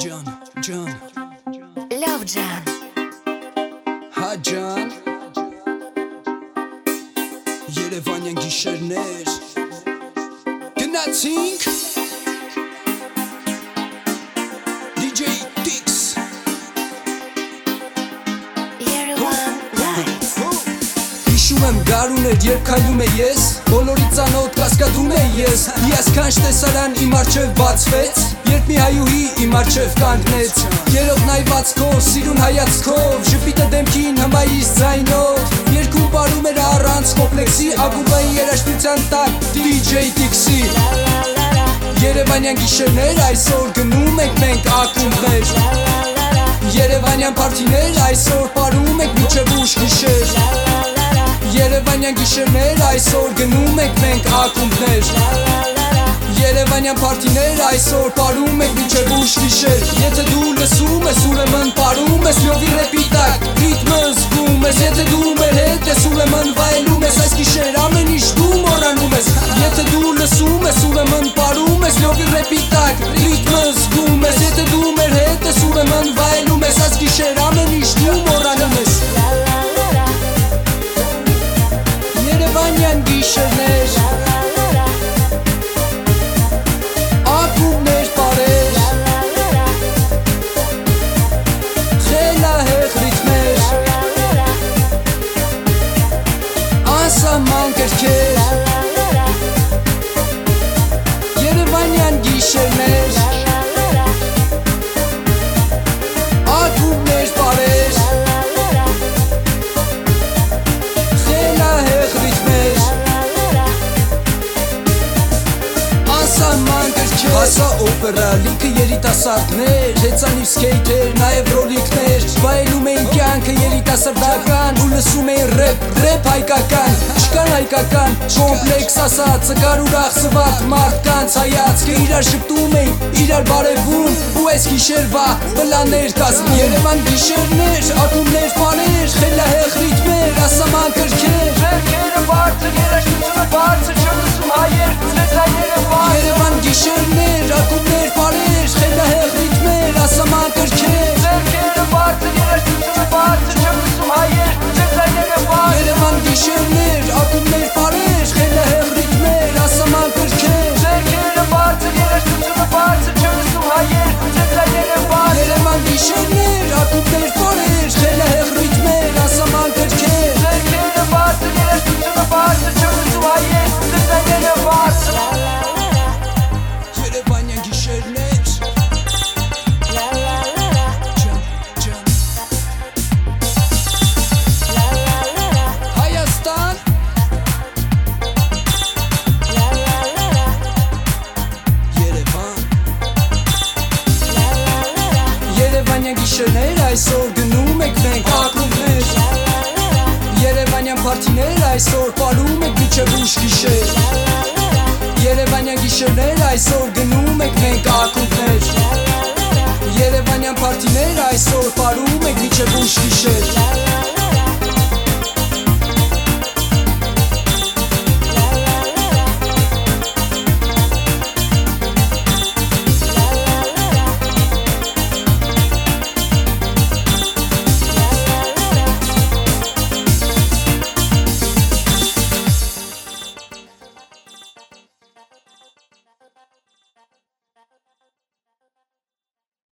Ջան, ջան, Love Jan հա ջան Երևանյան գիշերներ Գնացինք DJ Tix Yerevan Lights Հիշում եմ գարուներ երբ քայլում է ես Բոլորի ծանոթ կասկադում է ես Հիասքանչ տեսարան իմ արջև բացվեց Երբ մի հայուհի իմ արջև կանգնեց Երով նայվածքով, սիրուն հայացքով Ժպիտը դեմքին հմայիս ձայնով Երկում պարում էր առանց կոպլեքսի Ագուբային երաշտության տակ DJ Tix-ի Երևանյան գիշերներ այսօր գնում ենք մենք ակումբներ Երևանյան պարթիներ այսօր պարում ենք միջև ուշ գիշեր Երևանյան գիշերներ այսօր գնում ենք մենք ակումբներ Jere venja partiner Ajsor paru me kbi që bush kisher. Jetë du lësu me sure më në paru Me slovi repitak. Ritmës ku me zjetë du me rete Sure më vajlu Անսահման կրքեր Հասա օպերա, լիքը երիտասարդներ Հեծանիվ սկեյթեր, նաև ռոլիկներ Վայելում էին կյանքը երիտասարդական Ու լսում էին ռեպ, ռեպ հայկական Չկան հայկական, կոմպլեքս ասած Ծկար ուրախ սվատ մարդկանց հայացքը Իրար շպտում էին, իրար բարևում Ու այս գիշերվա պլաներ կասմ Երևան գիշերներ, ակումներ պաներ Խելահեղ ռիթմեր, ասաման կրքեր Ձերքերը բարձր, երաշտությունը բարձր, այսօր գնում եք մենք ակումբներ Երևանյան պարթիներ այսօր պարում եք միջև ուշ գիշեր Երևանյան գիշերներ այսօր գնում եք մենք ակումբներ Երևանյան պարթիներ այսօր պարում եք միջև ուշ գիշեր